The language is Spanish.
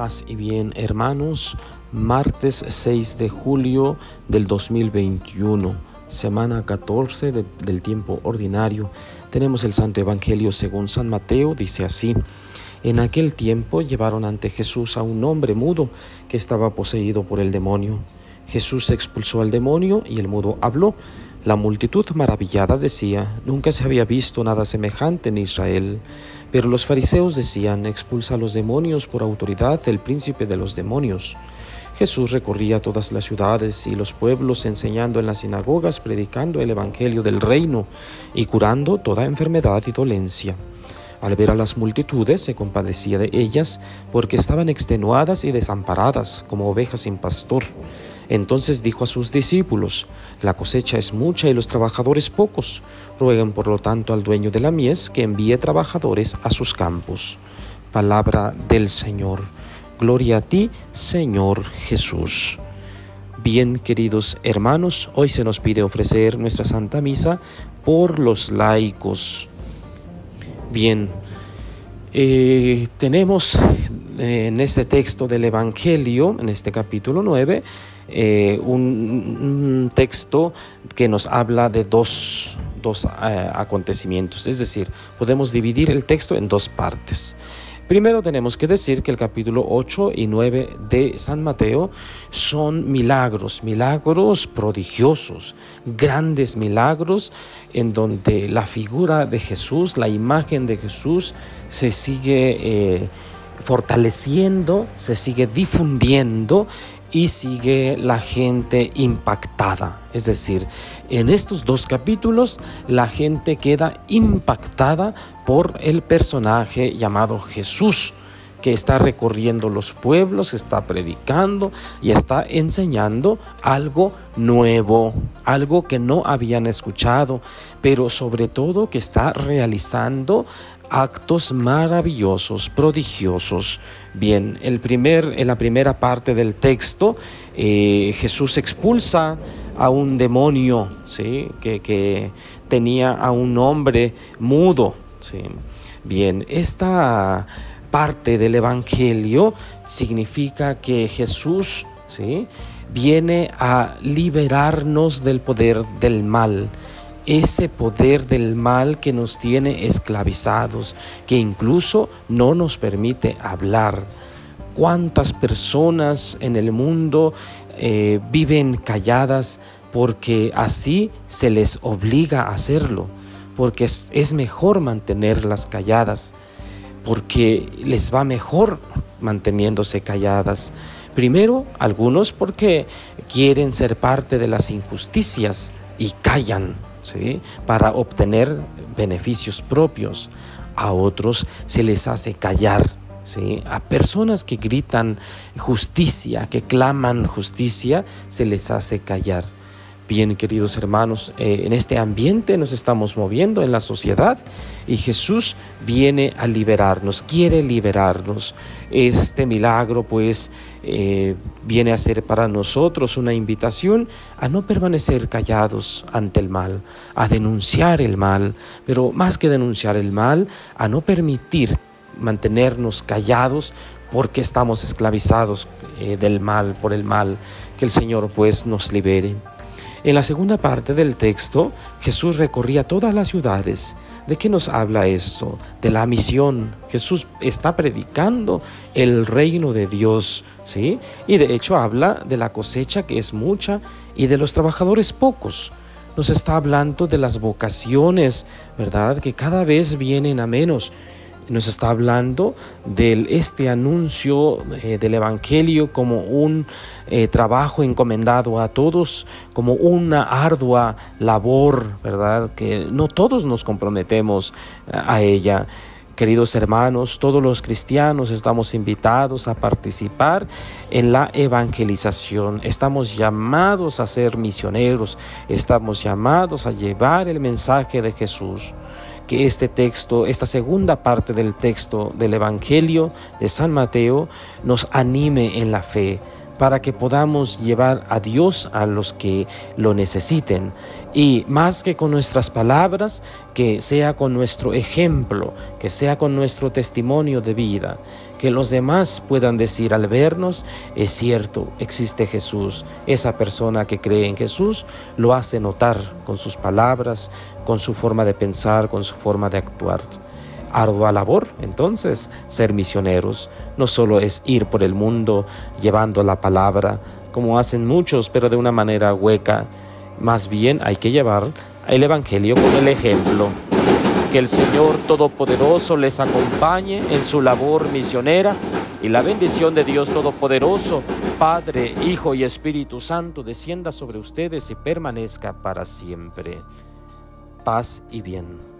Paz y bien, hermanos. Martes 6 de julio del 2021, semana 14 del tiempo ordinario. Tenemos el Santo Evangelio según San Mateo, dice así. En aquel tiempo llevaron ante Jesús a un hombre mudo que estaba poseído por el demonio. Jesús expulsó al demonio y el mudo habló. La multitud maravillada decía, nunca se había visto nada semejante en Israel. Pero los fariseos decían, expulsa a los demonios por autoridad del príncipe de los demonios. Jesús recorría todas las ciudades y los pueblos enseñando en las sinagogas, predicando el Evangelio del reino y curando toda enfermedad y dolencia. Al ver a las multitudes se compadecía de ellas porque estaban extenuadas y desamparadas como ovejas sin pastor. Entonces dijo a sus discípulos, La cosecha es mucha y los trabajadores pocos. Rueguen por lo tanto al dueño de la mies que envíe trabajadores a sus campos. Palabra del Señor. Gloria a ti, Señor Jesús. Bien, queridos hermanos, hoy se nos pide ofrecer nuestra Santa Misa por los laicos. Bien, eh, tenemos eh, en este texto del Evangelio, en este capítulo 9, eh, un, texto que nos habla de dos, dos acontecimientos, es decir, podemos dividir el texto en dos partes. Primero tenemos que decir que el capítulo 8 y 9 de San Mateo son milagros, milagros prodigiosos, grandes milagros en donde la figura de Jesús, la imagen de Jesús se sigue eh, fortaleciendo, se sigue difundiendo y sigue la gente impactada. Es decir, en estos dos capítulos la gente queda impactada por el personaje llamado Jesús que está recorriendo los pueblos, está predicando y está enseñando algo nuevo, algo que no habían escuchado, pero sobre todo que está realizando actos maravillosos, prodigiosos. Bien, el primer, en la primera parte del texto, eh, Jesús expulsa a un demonio ¿sí? que, que tenía a un hombre mudo. ¿sí? Bien, esta parte del Evangelio significa que Jesús ¿sí? viene a liberarnos del poder del mal ese poder del mal que nos tiene esclavizados, que incluso no nos permite hablar. ¿Cuántas personas en el mundo eh, viven calladas porque así se les obliga a hacerlo? Porque es, es mejor mantenerlas calladas, porque les va mejor manteniéndose calladas. Primero, algunos porque quieren ser parte de las injusticias y callan para obtener beneficios propios. A otros se les hace callar. A personas que gritan justicia, que claman justicia, se les hace callar. Bien, queridos hermanos, eh, en este ambiente nos estamos moviendo en la sociedad y Jesús viene a liberarnos, quiere liberarnos. Este milagro pues eh, viene a ser para nosotros una invitación a no permanecer callados ante el mal, a denunciar el mal, pero más que denunciar el mal, a no permitir mantenernos callados porque estamos esclavizados eh, del mal, por el mal, que el Señor pues nos libere. En la segunda parte del texto, Jesús recorría todas las ciudades. ¿De qué nos habla esto? De la misión. Jesús está predicando el reino de Dios, ¿sí? Y de hecho habla de la cosecha que es mucha y de los trabajadores pocos. Nos está hablando de las vocaciones, ¿verdad? Que cada vez vienen a menos nos está hablando de este anuncio eh, del Evangelio como un eh, trabajo encomendado a todos, como una ardua labor, ¿verdad? Que no todos nos comprometemos a ella. Queridos hermanos, todos los cristianos estamos invitados a participar en la evangelización. Estamos llamados a ser misioneros, estamos llamados a llevar el mensaje de Jesús que este texto, esta segunda parte del texto del Evangelio de San Mateo nos anime en la fe para que podamos llevar a Dios a los que lo necesiten. Y más que con nuestras palabras, que sea con nuestro ejemplo, que sea con nuestro testimonio de vida, que los demás puedan decir al vernos, es cierto, existe Jesús. Esa persona que cree en Jesús lo hace notar con sus palabras, con su forma de pensar, con su forma de actuar ardua labor, entonces, ser misioneros. No solo es ir por el mundo llevando la palabra, como hacen muchos, pero de una manera hueca. Más bien hay que llevar el Evangelio con el ejemplo. Que el Señor Todopoderoso les acompañe en su labor misionera y la bendición de Dios Todopoderoso, Padre, Hijo y Espíritu Santo, descienda sobre ustedes y permanezca para siempre. Paz y bien.